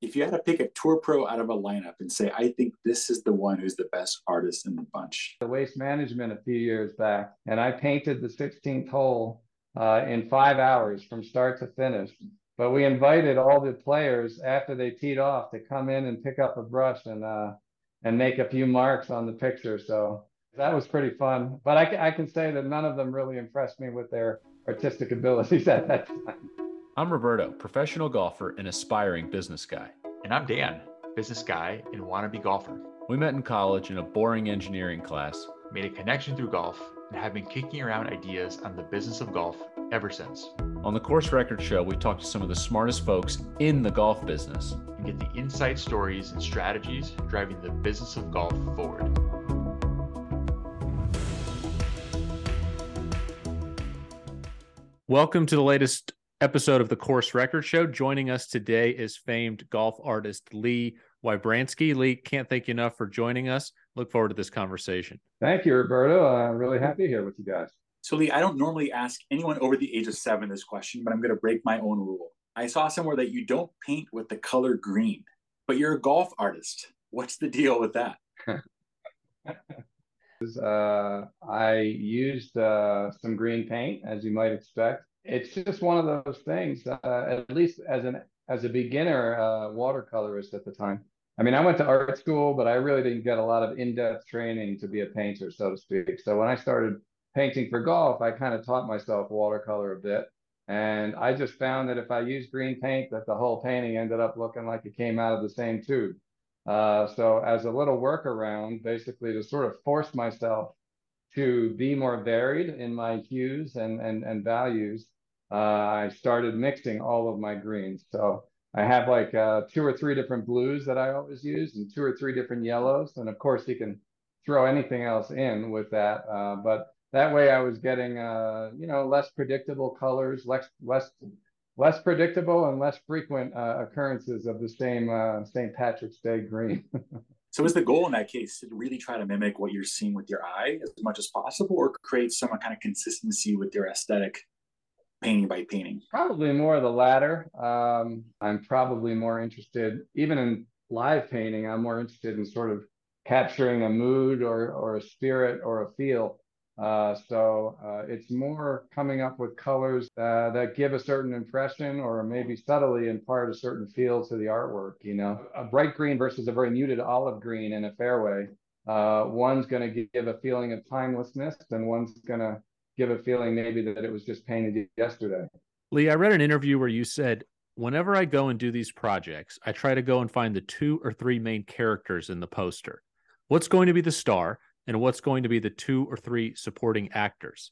if you had to pick a tour pro out of a lineup and say, I think this is the one who's the best artist in the bunch. The waste management a few years back, and I painted the 16th hole uh, in five hours from start to finish. But we invited all the players after they teed off to come in and pick up a brush and uh, and make a few marks on the picture. So that was pretty fun. But I, I can say that none of them really impressed me with their artistic abilities at that time. I'm Roberto, professional golfer and aspiring business guy. And I'm Dan, business guy and wannabe golfer. We met in college in a boring engineering class, made a connection through golf, and have been kicking around ideas on the business of golf ever since. On the Course Record Show, we talk to some of the smartest folks in the golf business and get the inside stories and strategies driving the business of golf forward. Welcome to the latest episode of the Course Record Show. Joining us today is famed golf artist Lee Wybranski. Lee, can't thank you enough for joining us. Look forward to this conversation. Thank you, Roberto. I'm really happy here with you guys. So, Lee, I don't normally ask anyone over the age of seven this question, but I'm going to break my own rule. I saw somewhere that you don't paint with the color green, but you're a golf artist. What's the deal with that? uh, I used uh, some green paint, as you might expect. It's just one of those things. Uh, at least as an as a beginner uh, watercolorist at the time. I mean, I went to art school, but I really didn't get a lot of in-depth training to be a painter, so to speak. So when I started painting for golf, I kind of taught myself watercolor a bit. And I just found that if I used green paint, that the whole painting ended up looking like it came out of the same tube. Uh, so as a little workaround, basically to sort of force myself to be more varied in my hues and, and, and values, uh, I started mixing all of my greens. So I have like uh, two or three different blues that I always use and two or three different yellows. And of course, you can throw anything else in with that. Uh, but that way I was getting, uh, you know, less predictable colors, less, less, less predictable and less frequent uh, occurrences of the same, uh, St. Patrick's Day green. so is the goal in that case to really try to mimic what you're seeing with your eye as much as possible or create some kind of consistency with your aesthetic painting by painting? Probably more of the latter. Um, I'm probably more interested, even in live painting, I'm more interested in sort of capturing a mood or, or a spirit or a feel. Uh, so uh, it's more coming up with colors uh, that give a certain impression or maybe subtly impart a certain feel to the artwork. You know, a bright green versus a very muted olive green in a fairway. Uh, one's going to give a feeling of timelessness, and one's going to give a feeling maybe that it was just painted yesterday. Lee, I read an interview where you said, whenever I go and do these projects, I try to go and find the two or three main characters in the poster. What's going to be the star and what's going to be the two or three supporting actors?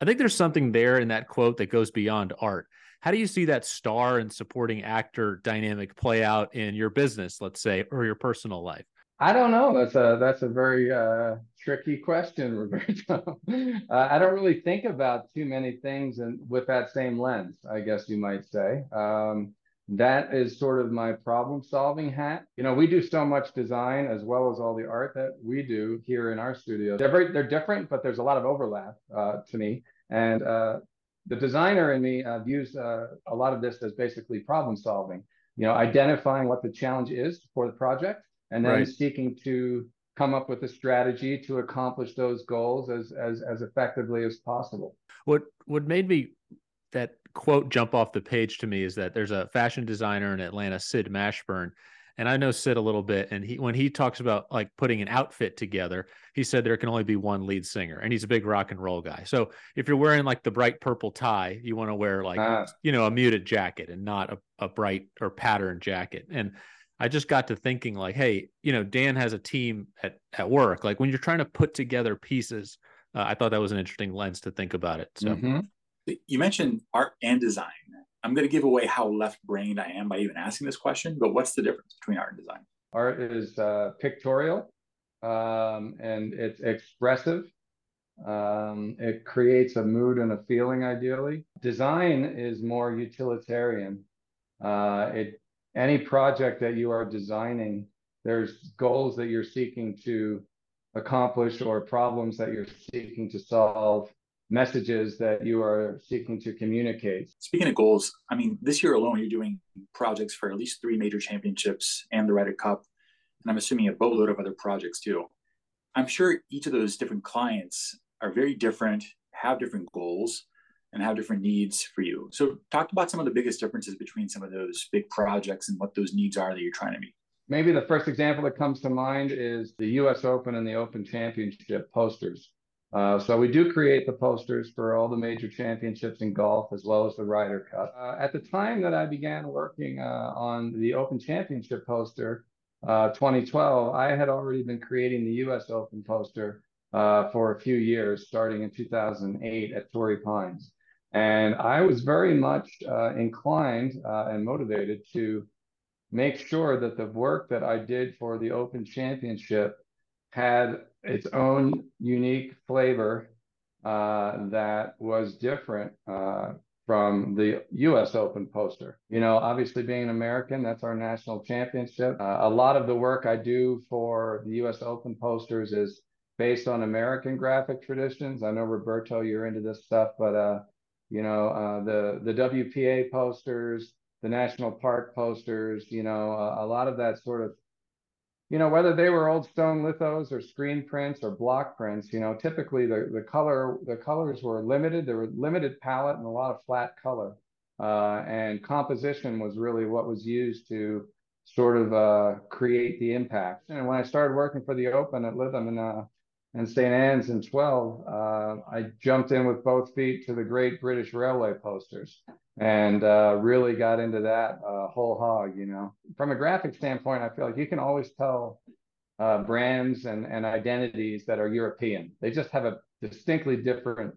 I think there's something there in that quote that goes beyond art. How do you see that star and supporting actor dynamic play out in your business, let's say, or your personal life? I don't know. That's a that's a very uh, tricky question, Roberto. uh, I don't really think about too many things and with that same lens. I guess you might say. Um, that is sort of my problem solving hat. You know, we do so much design as well as all the art that we do here in our studio. They're very they're different, but there's a lot of overlap uh, to me. And uh, the designer in me uh, views uh, a lot of this as basically problem solving. You know, identifying what the challenge is for the project and then right. seeking to come up with a strategy to accomplish those goals as as as effectively as possible. What what made me that quote jump off the page to me is that there's a fashion designer in Atlanta, Sid Mashburn, and I know Sid a little bit. And he when he talks about like putting an outfit together, he said there can only be one lead singer, and he's a big rock and roll guy. So if you're wearing like the bright purple tie, you want to wear like uh, you know a muted jacket and not a, a bright or patterned jacket. And I just got to thinking like, hey, you know, Dan has a team at at work. Like when you're trying to put together pieces, uh, I thought that was an interesting lens to think about it. So mm-hmm. You mentioned art and design. I'm going to give away how left-brained I am by even asking this question. But what's the difference between art and design? Art is uh, pictorial, um, and it's expressive. Um, it creates a mood and a feeling, ideally. Design is more utilitarian. Uh, it any project that you are designing, there's goals that you're seeking to accomplish or problems that you're seeking to solve. Messages that you are seeking to communicate. Speaking of goals, I mean, this year alone, you're doing projects for at least three major championships and the Ryder Cup. And I'm assuming a boatload of other projects too. I'm sure each of those different clients are very different, have different goals, and have different needs for you. So, talk about some of the biggest differences between some of those big projects and what those needs are that you're trying to meet. Maybe the first example that comes to mind is the US Open and the Open Championship posters. Uh, so we do create the posters for all the major championships in golf as well as the Ryder Cup. Uh, at the time that I began working uh, on the Open Championship poster, uh, 2012, I had already been creating the U.S. Open poster uh, for a few years, starting in 2008 at Torrey Pines. And I was very much uh, inclined and motivated to make sure that the work that I did for the Open Championship had its own unique flavor uh, that was different uh, from the U.S. Open poster. You know, obviously being an American, that's our national championship. Uh, a lot of the work I do for the U.S. Open posters is based on American graphic traditions. I know Roberto, you're into this stuff, but uh, you know, uh, the the WPA posters, the national park posters, you know, a, a lot of that sort of you know, whether they were old stone lithos or screen prints or block prints, you know, typically the, the color, the colors were limited. There were limited palette and a lot of flat color. Uh, and composition was really what was used to sort of uh, create the impact. And when I started working for the Open at Lytham and, uh, and St. Anne's in 12, uh, I jumped in with both feet to the Great British Railway posters and uh, really got into that uh, whole hog. You know, from a graphic standpoint, I feel like you can always tell uh, brands and, and identities that are European. They just have a distinctly different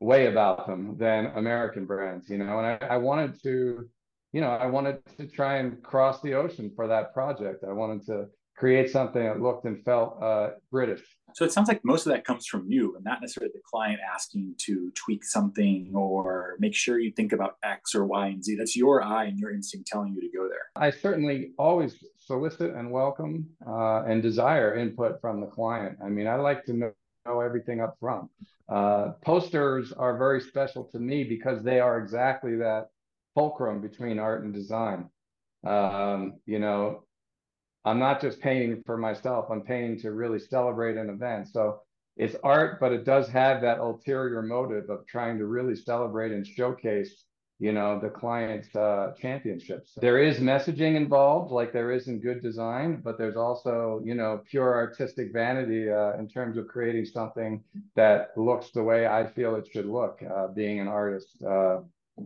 way about them than American brands. You know, and I, I wanted to, you know, I wanted to try and cross the ocean for that project. I wanted to create something that looked and felt uh, British. So it sounds like most of that comes from you and not necessarily the client asking to tweak something or make sure you think about X or Y and Z. That's your eye and your instinct telling you to go there. I certainly always solicit and welcome uh, and desire input from the client. I mean, I like to know, know everything up front. Uh, posters are very special to me because they are exactly that fulcrum between art and design. Um, you know, I'm not just painting for myself, I'm painting to really celebrate an event. So it's art, but it does have that ulterior motive of trying to really celebrate and showcase, you know, the client's uh, championships. There is messaging involved, like there is in good design, but there's also, you know, pure artistic vanity uh, in terms of creating something that looks the way I feel it should look, uh, being an artist uh,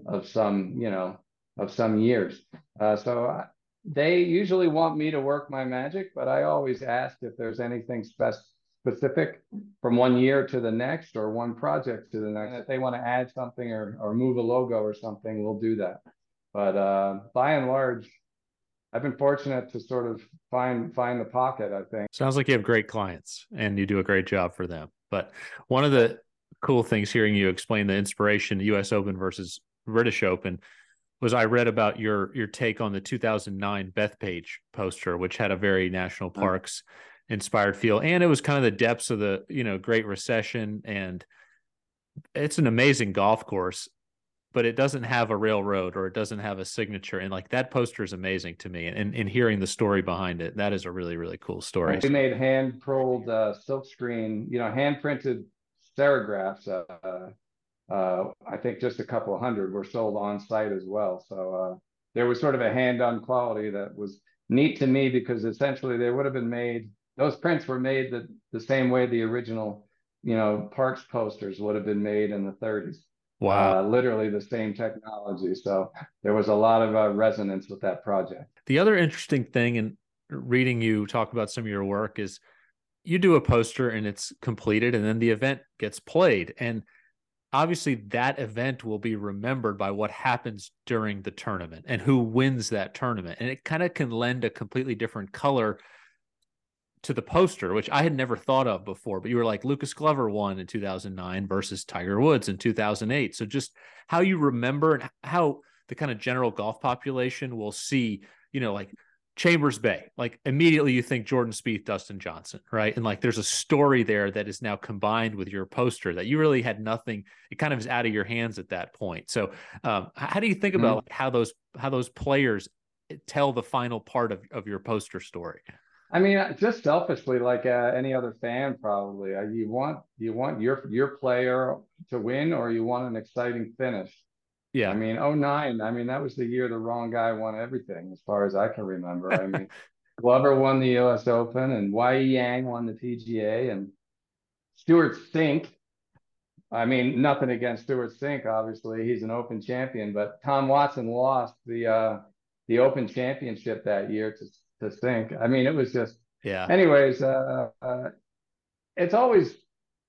of some, you know, of some years. Uh, so they usually want me to work my magic, but I always ask if there's anything spe- specific from one year to the next or one project to the next. If they want to add something or, or move a logo or something, we'll do that. But uh, by and large, I've been fortunate to sort of find find the pocket. I think sounds like you have great clients and you do a great job for them. But one of the cool things hearing you explain the inspiration U.S. Open versus British Open was I read about your your take on the 2009 Bethpage poster, which had a very national parks inspired feel, and it was kind of the depths of the you know Great Recession, and it's an amazing golf course, but it doesn't have a railroad or it doesn't have a signature, and like that poster is amazing to me, and and hearing the story behind it, that is a really really cool story. We made hand pulled uh, silk screen, you know, hand printed serigraphs. Uh, uh, I think just a couple hundred were sold on site as well. So uh, there was sort of a hand on quality that was neat to me because essentially they would have been made, those prints were made the, the same way the original, you know, Parks posters would have been made in the 30s. Wow. Uh, literally the same technology. So there was a lot of uh, resonance with that project. The other interesting thing in reading you talk about some of your work is you do a poster and it's completed and then the event gets played. And obviously that event will be remembered by what happens during the tournament and who wins that tournament. And it kind of can lend a completely different color to the poster which i had never thought of before but you were like lucas glover won in 2009 versus tiger woods in 2008 so just how you remember and how the kind of general golf population will see you know like Chambers Bay, like immediately you think Jordan Spieth, Dustin Johnson, right? And like there's a story there that is now combined with your poster that you really had nothing. It kind of is out of your hands at that point. So, um, how do you think about mm-hmm. like how those how those players eh, tell the final part of of your poster story? I mean, uh, just selfishly, like uh, any other fan, probably uh, you want you want your your player to win, or you want an exciting finish. Yeah. I mean, oh nine. I mean, that was the year the wrong guy won everything, as far as I can remember. I mean, Glover won the US Open and Y Yang won the PGA and Stewart Cink. I mean, nothing against Stewart Cink, obviously. He's an open champion, but Tom Watson lost the uh the open championship that year to to Cink. I mean, it was just yeah. Anyways, uh, uh it's always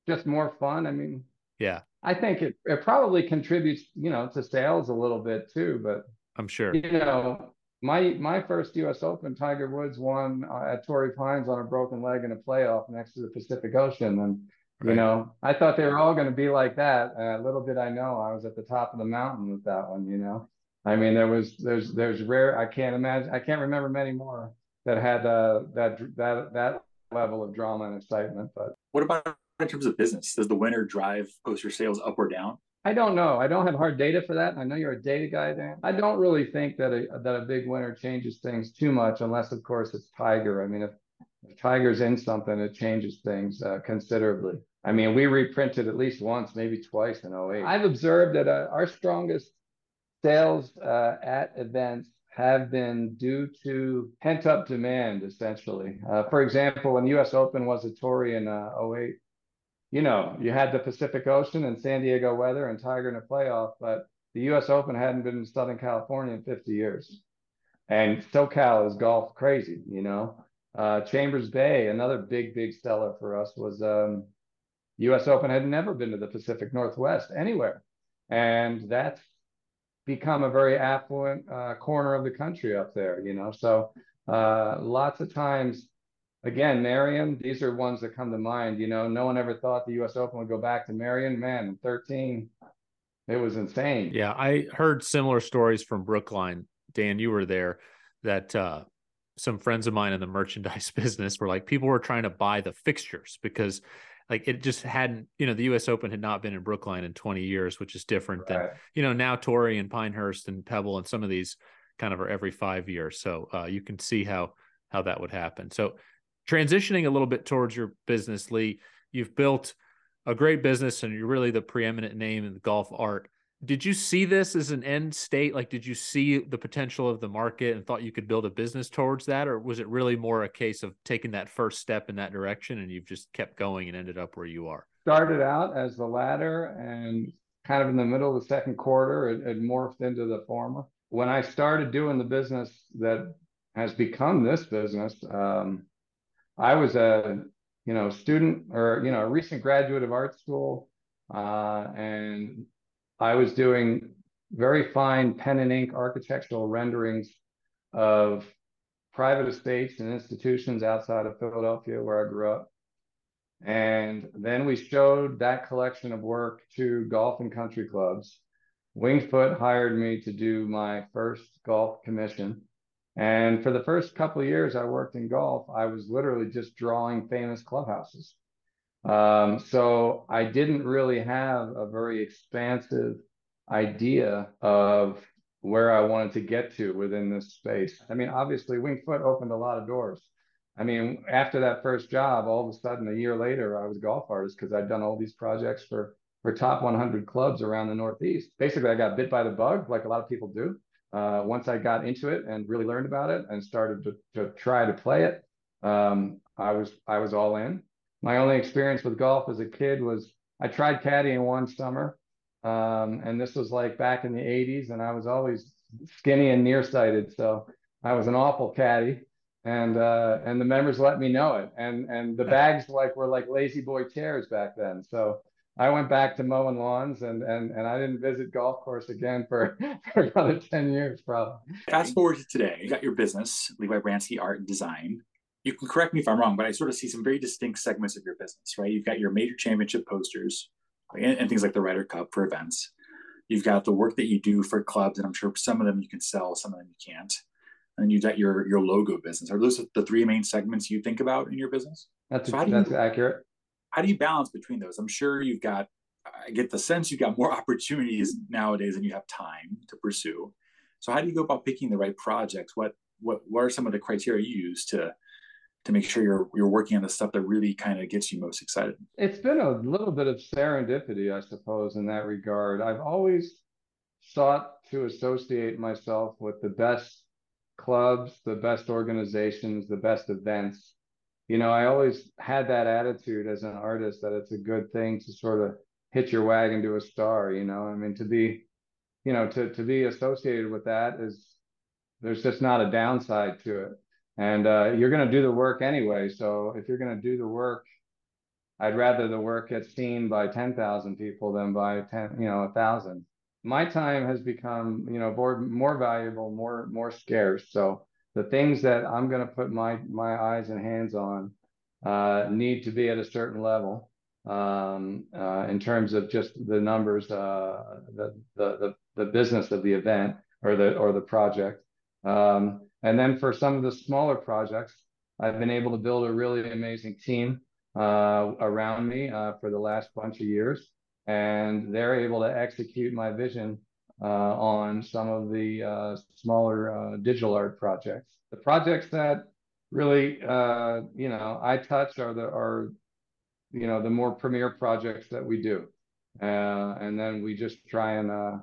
just more fun. I mean, yeah. I think it, it probably contributes, you know, to sales a little bit too. But I'm sure, you know, my my first U.S. Open, Tiger Woods won uh, at Torrey Pines on a broken leg in a playoff next to the Pacific Ocean, and right. you know, I thought they were all going to be like that. Uh, little did I know, I was at the top of the mountain with that one. You know, I mean, there was there's there's rare. I can't imagine. I can't remember many more that had uh, that that that level of drama and excitement. But what about in terms of business? Does the winner drive poster sales up or down? I don't know. I don't have hard data for that. I know you're a data guy, Dan. I don't really think that a that a big winner changes things too much, unless of course it's Tiger. I mean, if, if Tiger's in something, it changes things uh, considerably. I mean, we reprinted at least once, maybe twice in 08. I've observed that uh, our strongest sales uh, at events have been due to pent up demand, essentially. Uh, for example, when the US Open was a Torrey in uh, 08, you know, you had the Pacific Ocean and San Diego weather and Tiger in a playoff, but the U.S. Open hadn't been in Southern California in 50 years. And SoCal is golf crazy, you know. Uh, Chambers Bay, another big, big seller for us was um, U.S. Open had never been to the Pacific Northwest anywhere. And that's become a very affluent uh, corner of the country up there, you know. So uh, lots of times again, Merion, these are ones that come to mind. You know, no one ever thought the US Open would go back to Merion. Man, in 13, it was insane. Yeah, I heard similar stories from Brookline. Dan, you were there that uh some friends of mine in the merchandise business were like people were trying to buy the fixtures because like it just hadn't you know the us open had not been in brookline in 20 years which is different right. than you know now torrey and pinehurst and pebble and some of these kind of are every five years so uh, you can see how how that would happen so transitioning a little bit towards your business, Lee, you've built a great business and you're really the preeminent name in the golf art. Did you see this as an end state? Like, did you see the potential of the market and thought you could build a business towards that? Or was it really more a case of taking that first step in that direction and you've just kept going and ended up where you are? Started out as the latter and kind of in the middle of the second quarter, it, it morphed into the former. When I started doing the business that has become this business, um, I was a you know student or you know a recent graduate of art school, uh, and I was doing very fine pen and ink architectural renderings of private estates and institutions outside of Philadelphia where I grew up. And then we showed that collection of work to golf and country clubs. Wingfoot hired me to do my first golf commission. And for the first couple of years I worked in golf, I was literally just drawing famous clubhouses. Um, so I didn't really have a very expansive idea of where I wanted to get to within this space. I mean, obviously, Wingfoot opened a lot of doors. I mean, after that first job, all of a sudden, a year later, I was a golf artist because I'd done all these projects for for top 100 clubs around the Northeast. Basically, I got bit by the bug, like a lot of people do uh, once I got into it and really learned about it and started to, to try to play it, um, I was I was all in. My only experience with golf as a kid was I tried caddying one summer, um, and this was like back in the '80s, and I was always skinny and nearsighted, so I was an awful caddy. And uh, and the members let me know it, and and the bags like were like lazy boy chairs back then. So I went back to mowing lawns and and and I didn't visit golf course again for, for another 10 years probably. Fast forward to today, you got your business, Lee Wybranski Art and Design. You can correct me if I'm wrong, but I sort of see some very distinct segments of your business, right? You've got your major championship posters and, and things like the Ryder Cup for events. You've got the work that you do for clubs, and I'm sure some of them you can sell, some of them you can't. and you've got your your logo business. Are those the three main segments you think about in your business? That's so that's you, accurate. How do you balance between those? I'm sure you've got. I get the sense you've got more opportunities nowadays than you have time to pursue. So how do you go about picking the right projects? What what what are some of the criteria you use to to make sure you're you're working on the stuff that really kind of gets you most excited? It's been a little bit of serendipity, I suppose, in that regard. I've always sought to associate myself with the best clubs, the best organizations, the best events. You know, I always had that attitude as an artist that it's a good thing to sort of hit your wagon to a star, you know. I mean to be, you know, to to be associated with that is there's just not a downside to it. And uh, you're going to do the work anyway. So if you're going to do the work, I'd rather the work get seen by 10,000 people than by 10, you know, a thousand my time has become you know more more valuable more more scarce so the things that i'm going to put my my eyes and hands on uh, need to be at a certain level um, uh, in terms of just the numbers uh, the, the the business of the event or the or the project. Um, and then for some of the smaller projects i've been able to build a really amazing team uh, around me uh, for the last bunch of years and they're able to execute my vision on some of the uh, smaller uh, digital art projects. The projects that really, uh, you know, I touch are the are, you know, the more premier projects that we do, uh, and then we just try and uh,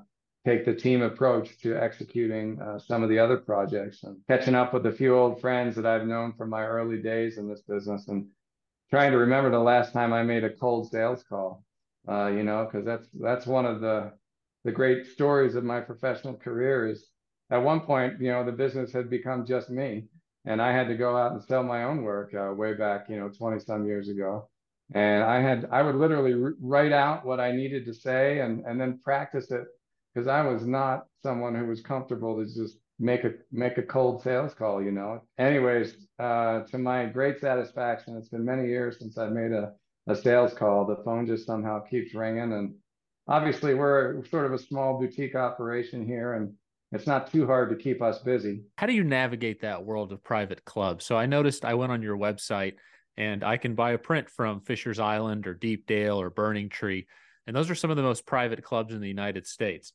take the team approach to executing some of the other projects and catching up with a few old friends that I've known from my early days in this business and trying to remember the last time I made a cold sales call uh, you know, because that's that's one of the the great stories of my professional career is at one point, you know, the business had become just me, and I had to go out and sell my own work uh, way back, you know, 20 some years ago. And I had I would literally write out what I needed to say and and then practice it because I was not someone who was comfortable to just make a make a cold sales call, you know. Anyways, uh, to my great satisfaction, it's been many years since I've made a a sales call, the phone just somehow keeps ringing. And obviously, we're sort of a small boutique operation here, and it's not too hard to keep us busy. How do you navigate that world of private clubs? So I noticed I went on your website and I can buy a print from Fisher's Island or Deepdale or Burning Tree. And those are some of the most private clubs in the United States.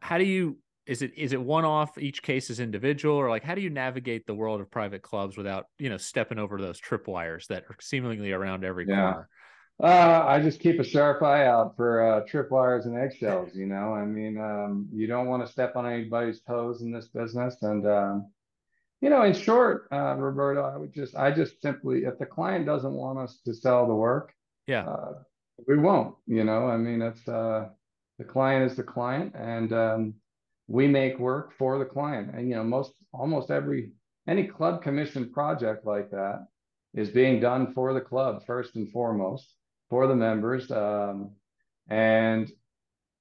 How do you is it is it one off each case is individual or like how do you navigate the world of private clubs without you know stepping over those tripwires that are seemingly around every yeah. corner uh, I just keep a sharp eye out for uh, tripwires and eggshells. You know, I mean, um, you don't want to step on anybody's toes in this business. And um, you know, in short, uh, Roberto, I would just, I just simply, if the client doesn't want us to sell the work, yeah, uh, we won't. You know, I mean, it's uh, the client is the client, and um, we make work for the client. And you know, most, almost every, any club commission project like that is being done for the club first and foremost for the members. Um, and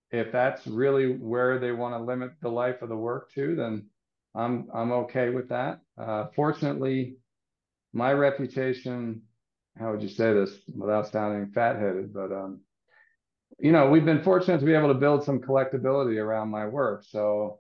if that's really where they want to limit the life of the work to, then I'm I'm okay with that. Uh, fortunately, my reputation, how would you say this without sounding fat-headed, but um, you know, we've been fortunate to be able to build some collectability around my work. So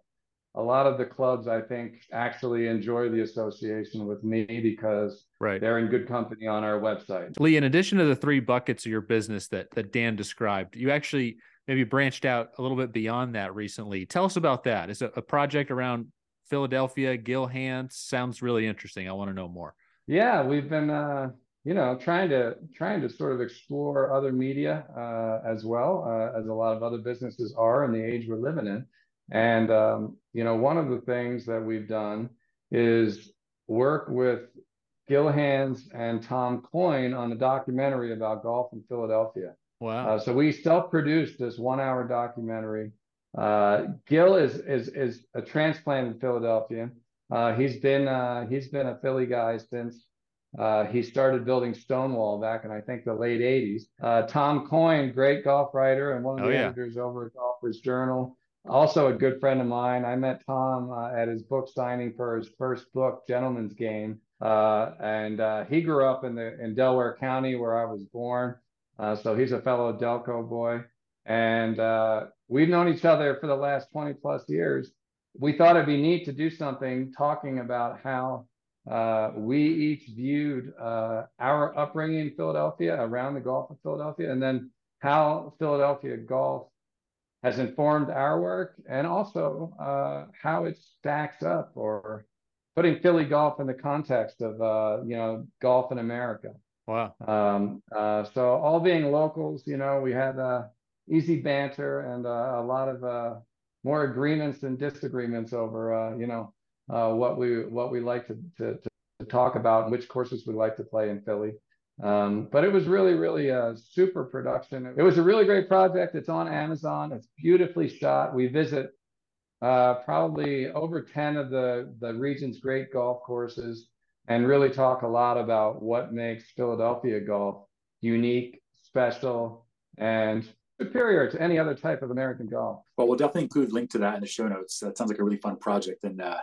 a lot of the clubs I think actually enjoy the association with me because right. they're in good company on our website. Lee, in addition to the three buckets of your business that that Dan described, you actually maybe branched out a little bit beyond that recently. Tell us about that. Is it a project around Philadelphia, Gil Hanse? Sounds really interesting. I want to know more. Yeah, we've been uh, you know trying to trying to sort of explore other media uh, as well uh, as a lot of other businesses are in the age we're living in and um, you know, one of the things that we've done is work with Gil Hanse and Tom Coyne on a documentary about golf in Philadelphia. Wow! Uh, so we self-produced this one-hour documentary. Uh, Gil is is is a transplanted Philadelphian. Uh, he's been uh, he's been a Philly guy since uh, he started building Stonewall back in I think the late '80s. Uh, Tom Coyne, great golf writer and one of the oh, yeah. editors over at Golfers Journal also a good friend of mine. I met Tom uh, at his book signing for his first book, Gentleman's Game, uh, and uh, he grew up in the in Delaware County where I was born. Uh, so he's a fellow Delco boy, and uh, we've known each other for the last 20 plus years. we thought it'd be neat to do something talking about how uh, we each viewed our upbringing in Philadelphia, around the Gulf of Philadelphia, and then how Philadelphia golf has informed our work, and also uh, how it stacks up, or putting Philly golf in the context of uh, you know golf in America. Wow. Um, uh, so all being locals, you know, we had uh, easy banter and a lot of more agreements than disagreements over you know uh, what we what we like to, to, to talk about and which courses we like to play in Philly. Um, but it was really, really a super production. It was a really great project. It's on Amazon. It's beautifully shot. We visit uh, probably over 10 of the, the region's great golf courses and really talk a lot about what makes Philadelphia golf unique, special, and superior to any other type of American golf. Well, we'll definitely include a link to that in the show notes. That sounds like a really fun project. And uh,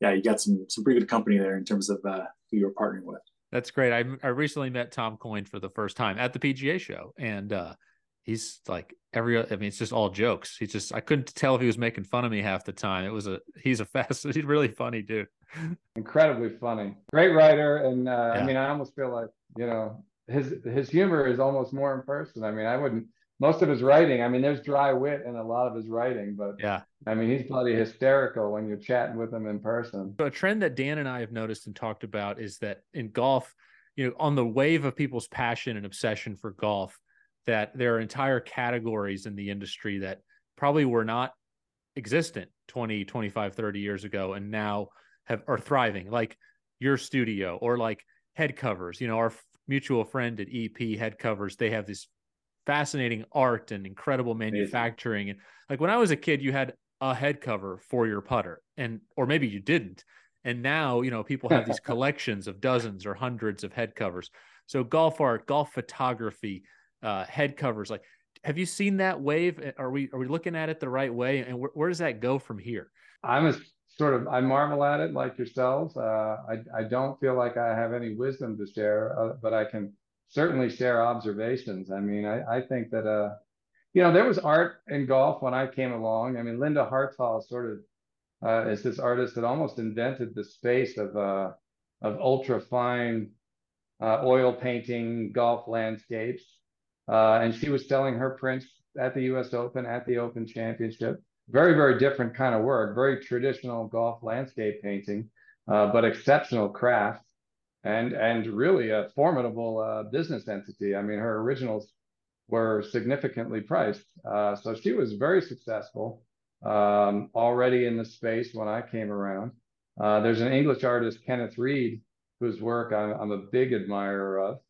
yeah, you got some some pretty good company there in terms of uh, who you're partnering with. That's great. I I recently met Tom Coyne for the first time at the PGA show, and uh, he's like every. I mean, it's just all jokes. He's just I couldn't tell if he was making fun of me half the time. It was a he's a fast, he's really funny dude. Incredibly funny, great writer, and uh, yeah. I mean, I almost feel like you know his his humor is almost more in person. I mean, I wouldn't most of his writing. I mean, there's dry wit in a lot of his writing, but yeah, I mean, he's bloody hysterical when you're chatting with him in person. So a trend that Dan and I have noticed and talked about is that in golf, you know, on the wave of people's passion and obsession for golf, that there are entire categories in the industry that probably were not existent 20, 25, 30 years ago and now have are thriving, like your studio or like head covers. You know, our mutual friend at EP head covers, they have this fascinating art and incredible manufacturing. And like when I was a kid, you had a head cover for your putter, and or maybe you didn't. And now, you know, people have these collections of dozens or hundreds of head covers. So golf art, golf photography, uh, head covers. Like, have you seen that wave? Are we are we looking at it the right way? And wh- where does that go from here? I'm a sort of I marvel at it like yourselves. Uh, I I don't feel like I have any wisdom to share, uh, but I can certainly share observations. I mean, I, I think that, uh, you know, there was art in golf when I came along. I mean, Linda Hartough sort of uh, is this artist that almost invented the space of uh, of ultra fine uh, oil painting golf landscapes, uh, and she was selling her prints at the U.S. Open, at the Open Championship. Very, very different kind of work. Very traditional golf landscape painting, uh, but exceptional craft and and really a formidable uh, business entity. I mean, her originals were significantly priced, uh, so she was very successful um, already in the space when I came around. Uh, there's an English artist, Kenneth Reed, whose work I'm, I'm a big admirer of.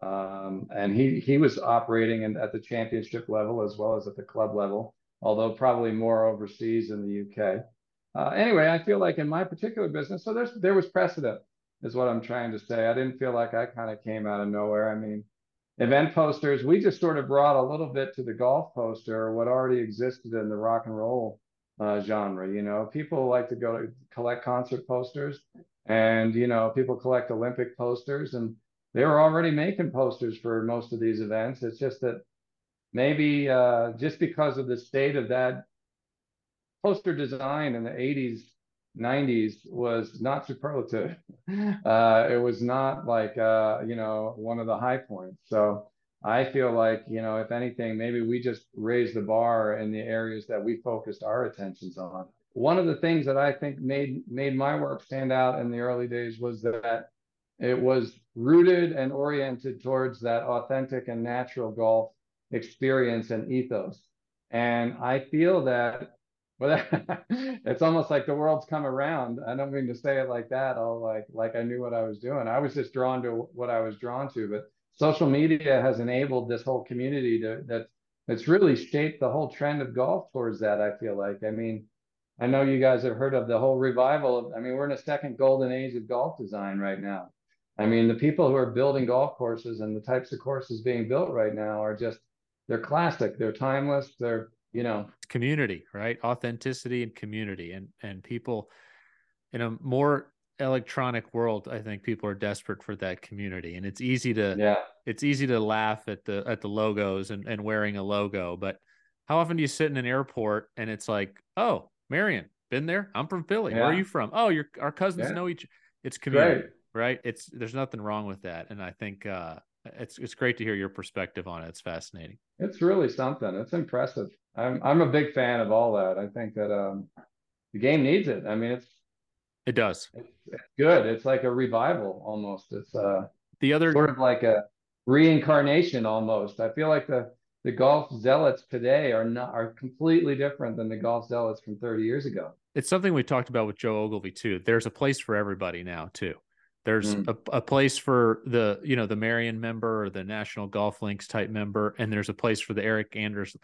Um, and he he was operating in, at the championship level as well as at the club level, although probably more overseas in the UK. Uh, anyway, I feel like in my particular business, so there's there was precedent is what I'm trying to say. I didn't feel like I kind of came out of nowhere. I mean, event posters, we just sort of brought a little bit to the golf poster, what already existed in the rock and roll uh, genre. You know, people like to go to collect concert posters, and you know, people collect Olympic posters, and they were already making posters for most of these events. It's just that maybe uh, just because of the state of that poster design in the 80s 90s was not superlative. Uh, it was not like, uh, you know, one of the high points. So I feel like, you know, if anything, maybe we just raised the bar in the areas that we focused our attentions on. One of the things that I think made made my work stand out in the early days was that it was rooted and oriented towards that authentic and natural golf experience and ethos. And I feel that well, it's almost like the world's come around. I don't mean to say it like that. All like like I knew what I was doing. I was just drawn to what I was drawn to. But social media has enabled this whole community to that it's really shaped the whole trend of golf towards that. I feel like. I mean, I know you guys have heard of the whole revival. Of, I mean, we're in a second golden age of golf design right now. I mean, the people who are building golf courses and the types of courses being built right now are just they're classic. They're timeless. They're you know community right authenticity and community and and people in a more electronic world i think people are desperate for that community and it's easy to yeah it's easy to laugh at the at the logos and, and wearing a logo but how often do you sit in an airport and it's like oh merion been there. I'm from Philly. Where are you from? Oh, your our cousins Yeah. know each. It's community, Great. right? It's there's nothing wrong with that, and I think uh, it's it's great to hear your perspective on it. It's fascinating. It's really something. It's impressive. I'm I'm a big fan of all that. I think that um the game needs it. I mean, it's It does. it's, it's good. It's like a revival almost. It's uh The other sort of like a reincarnation almost. I feel like the the golf zealots today are not are completely different than the golf zealots from 30 years ago. it's something we talked about with Joe Ogilvy too. There's a place for everybody now too. There's Mm. a, a place for the you know the Merion member or the National Golf Links type member, and there's a place for the Eric Anders.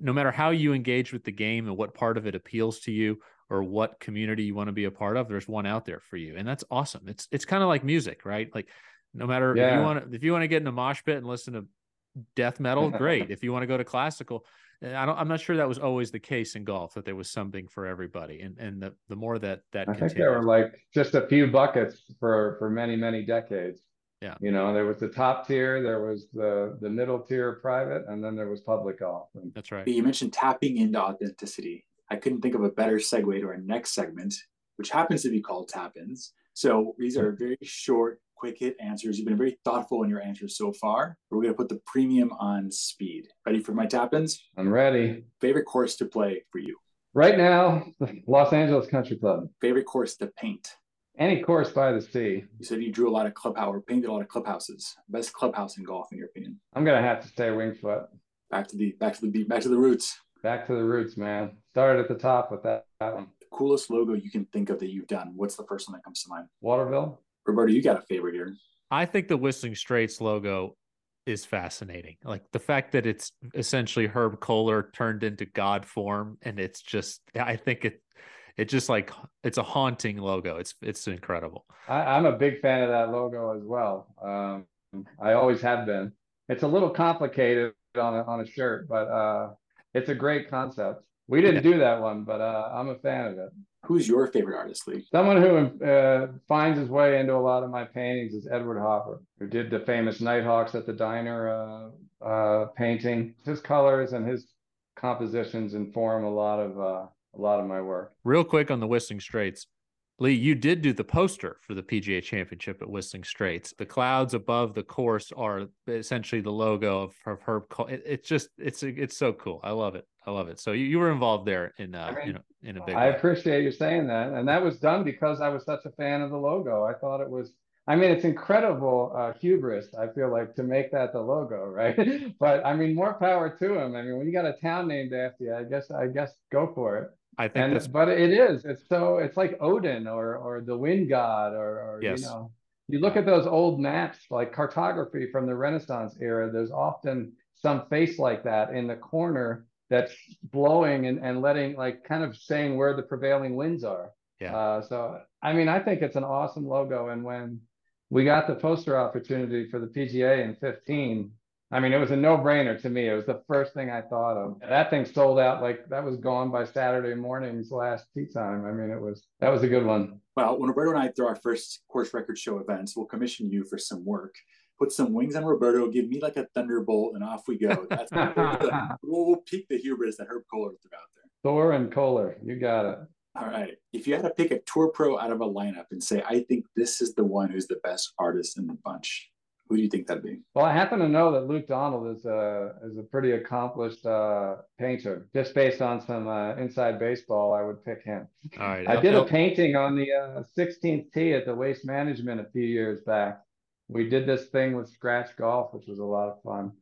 No matter how you engage with the game and what part of it appeals to you or what community you want to be a part of, there's one out there for you, and that's awesome. It's it's kind of like music, right? Like no matter if you want to if you want to get in a mosh pit and listen to death metal, great. if you want to go to classical, eh, I don't, I'm not sure that was always the case in golf that there was something for everybody, and and the the more that that I think there were like just a few buckets for for many many decades. Yeah. You know, there was the top tier, there was the the middle tier private, and then there was public golf. And that's right. You mentioned tapping into authenticity. I couldn't think of a better segue to our next segment, which happens to be called tap ins. So these are very short, quick hit answers. You've been very thoughtful in your answers so far. We're going to put the premium on speed. Ready for my tap ins? I'm ready. Favorite course to play for you? Right now, Los Angeles Country Club. Favorite course to paint? Any course by the sea. You said you drew a lot of clubhouse or painted a lot of clubhouses. Best clubhouse in golf, in your opinion? I'm gonna have to say Wingfoot. Back to the back to the beat, back to the roots. Back to the roots, man. Started at the top with that, that one. The coolest logo you can think of that you've done. What's the first one that comes to mind? Waterville. Roberto, you got a favorite here. I think the Whistling Straits logo is fascinating. Like the fact that it's essentially Herb Kohler turned into God form, and it's just I think it it just like it's a haunting logo. It's it's incredible. I, I'm a big fan of that logo as well. Um, I always have been. It's a little complicated on a, on a shirt, but uh, it's a great concept. We didn't do that one, but uh, I'm a fan of it. Who's your favorite artist, Lee? Someone who uh, finds his way into a lot of my paintings is Edward Hopper, who did the famous Nighthawks at the Diner uh, uh, painting. His colors and his compositions inform a lot of uh, a lot of my work. Real quick on the Whistling Straits. Lee, you did do the poster for the PGA Championship at Whistling Straits. The clouds above the course are essentially the logo of, of Herb. Col- it, it's just it's it's so cool. I love it. I love it. So you, you were involved there in uh, I mean, you know in a big I way. appreciate you saying that, and that was done because I was such a fan of the logo. I thought it was. I mean, it's incredible uh, hubris. I feel like to make that the logo, right? but I mean, more power to him. I mean, when you got a town named after you, I guess I guess go for it. I think and that's but it is it's so it's like odin or or the wind god or, or Yes. you know you look at those old maps like cartography from the renaissance era there's often some face like that in the corner that's blowing and, and letting like kind of saying where the prevailing winds are Yeah. uh, so i mean i think it's an awesome logo and when we got the poster opportunity for the pga in 15 I mean, it was a no-brainer to me. It was the first thing I thought of. That thing sold out like that was gone by Saturday morning's last tee time. I mean, it was that was a good one. Well, when Roberto and I throw our first course record show events, we'll commission you for some work. Put some wings on Roberto, give me like a thunderbolt, and off we go. That's we'll, we'll peak the hubris that Herb Kohler threw out there. Thor and Kohler, you got it. All right. If you had to pick a tour pro out of a lineup and say, I think this is the one who's the best artist in the bunch, who do you think that'd be? Well, I happen to know that Luke Donald is a is a pretty accomplished uh, painter. Just based on some uh, inside baseball, I would pick him. all right. I I'll- did a I'll- painting on the uh, 16th tee at the Waste Management a few years back. We did this thing with scratch golf, which was a lot of fun.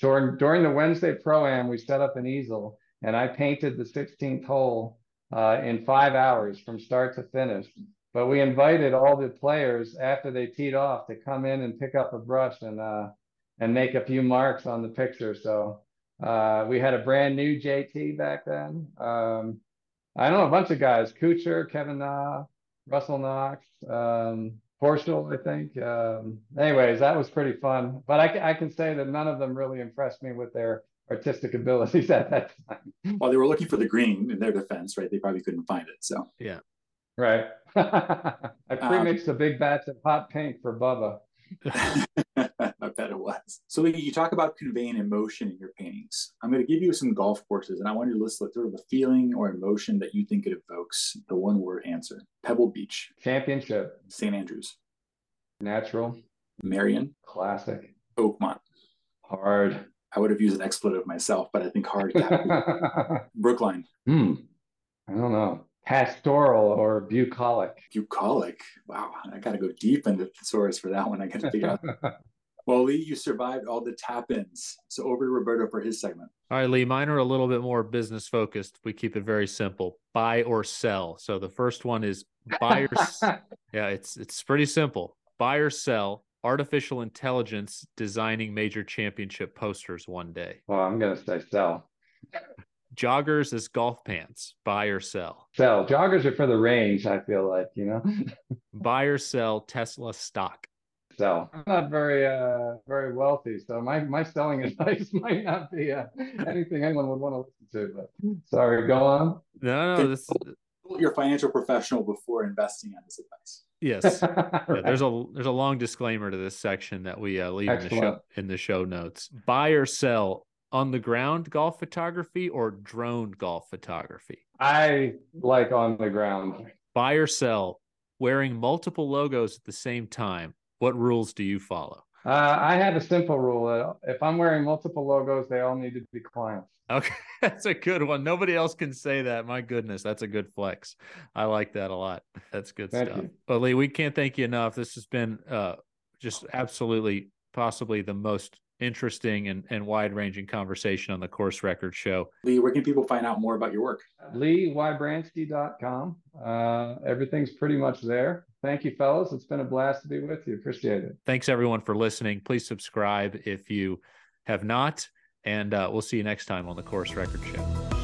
During during the Wednesday pro am, we set up an easel, and I painted the 16th hole uh, in five hours from start to finish. But we invited all the players after they teed off to come in and pick up a brush and uh, and make a few marks on the picture. So uh, we had a brand new JT back then. Um, I don't know a bunch of guys: Kuchar, Kevin Na, Russell Knox, um, Horschel, I think. Um, anyways, that was pretty fun. But I, I can say that none of them really impressed me with their artistic abilities at that time. Well, they were looking for the green in their defense, right? They probably couldn't find it. So Right. I premixed a big batch of hot paint for Bubba. I bet it was. So Lee, you talk about conveying emotion in your paintings. I'm going to give you some golf courses, and I want you to list sort of the feeling or emotion that you think it evokes. The one word answer: Pebble Beach, Championship, St. Andrews, natural, Merion, classic, Oakmont. hard. I would have used an expletive myself, but I think hard. Brookline, hmm. I don't know. Pastoral or bucolic. bucolic. Wow, I got to go deep into the thesaurus for that one. I got to figure out. Well, Lee, you survived all the tap ins. So over to Roberto for his segment. All right, Lee, mine are a little bit more business focused. We keep it very simple buy or sell. So the first one is buy or s- yeah, it's it's pretty simple. Buy or sell artificial intelligence designing major championship posters one day. well, I'm gonna say sell. Joggers as golf pants, buy or sell. Sell. Joggers are for the range, I feel like, you know. Buy or sell Tesla stock. sell. I'm not very uh very wealthy, so my my selling advice might not be uh, anything anyone would want to listen to. But sorry, go on. No, no, this You're financial professional before investing on this advice. yes. Yeah, there's a there's a long disclaimer to this section that we uh, leave in the show in the show notes. Buy or sell on the ground golf photography or drone golf photography. I like on the ground. Buy or sell wearing multiple logos at the same time. What rules do you follow? Uh, I have a simple rule. If I'm wearing multiple logos, they all need to be clients. Okay, that's a good one. Nobody else can say that. My goodness, that's a good flex. I like that a lot. That's good Thank stuff. you. Well, Lee, we can't thank you enough. This has been uh, just absolutely, possibly the most interesting and, and wide ranging conversation on the Course Record Show. Lee, where can people find out more about your work? LeeWybranski.com. Uh, everything's pretty much there. Thank you, fellas. It's been a blast to be with you. Appreciate it. Thanks everyone for listening. Please subscribe if you have not, and uh, we'll see you next time on the Course Record Show.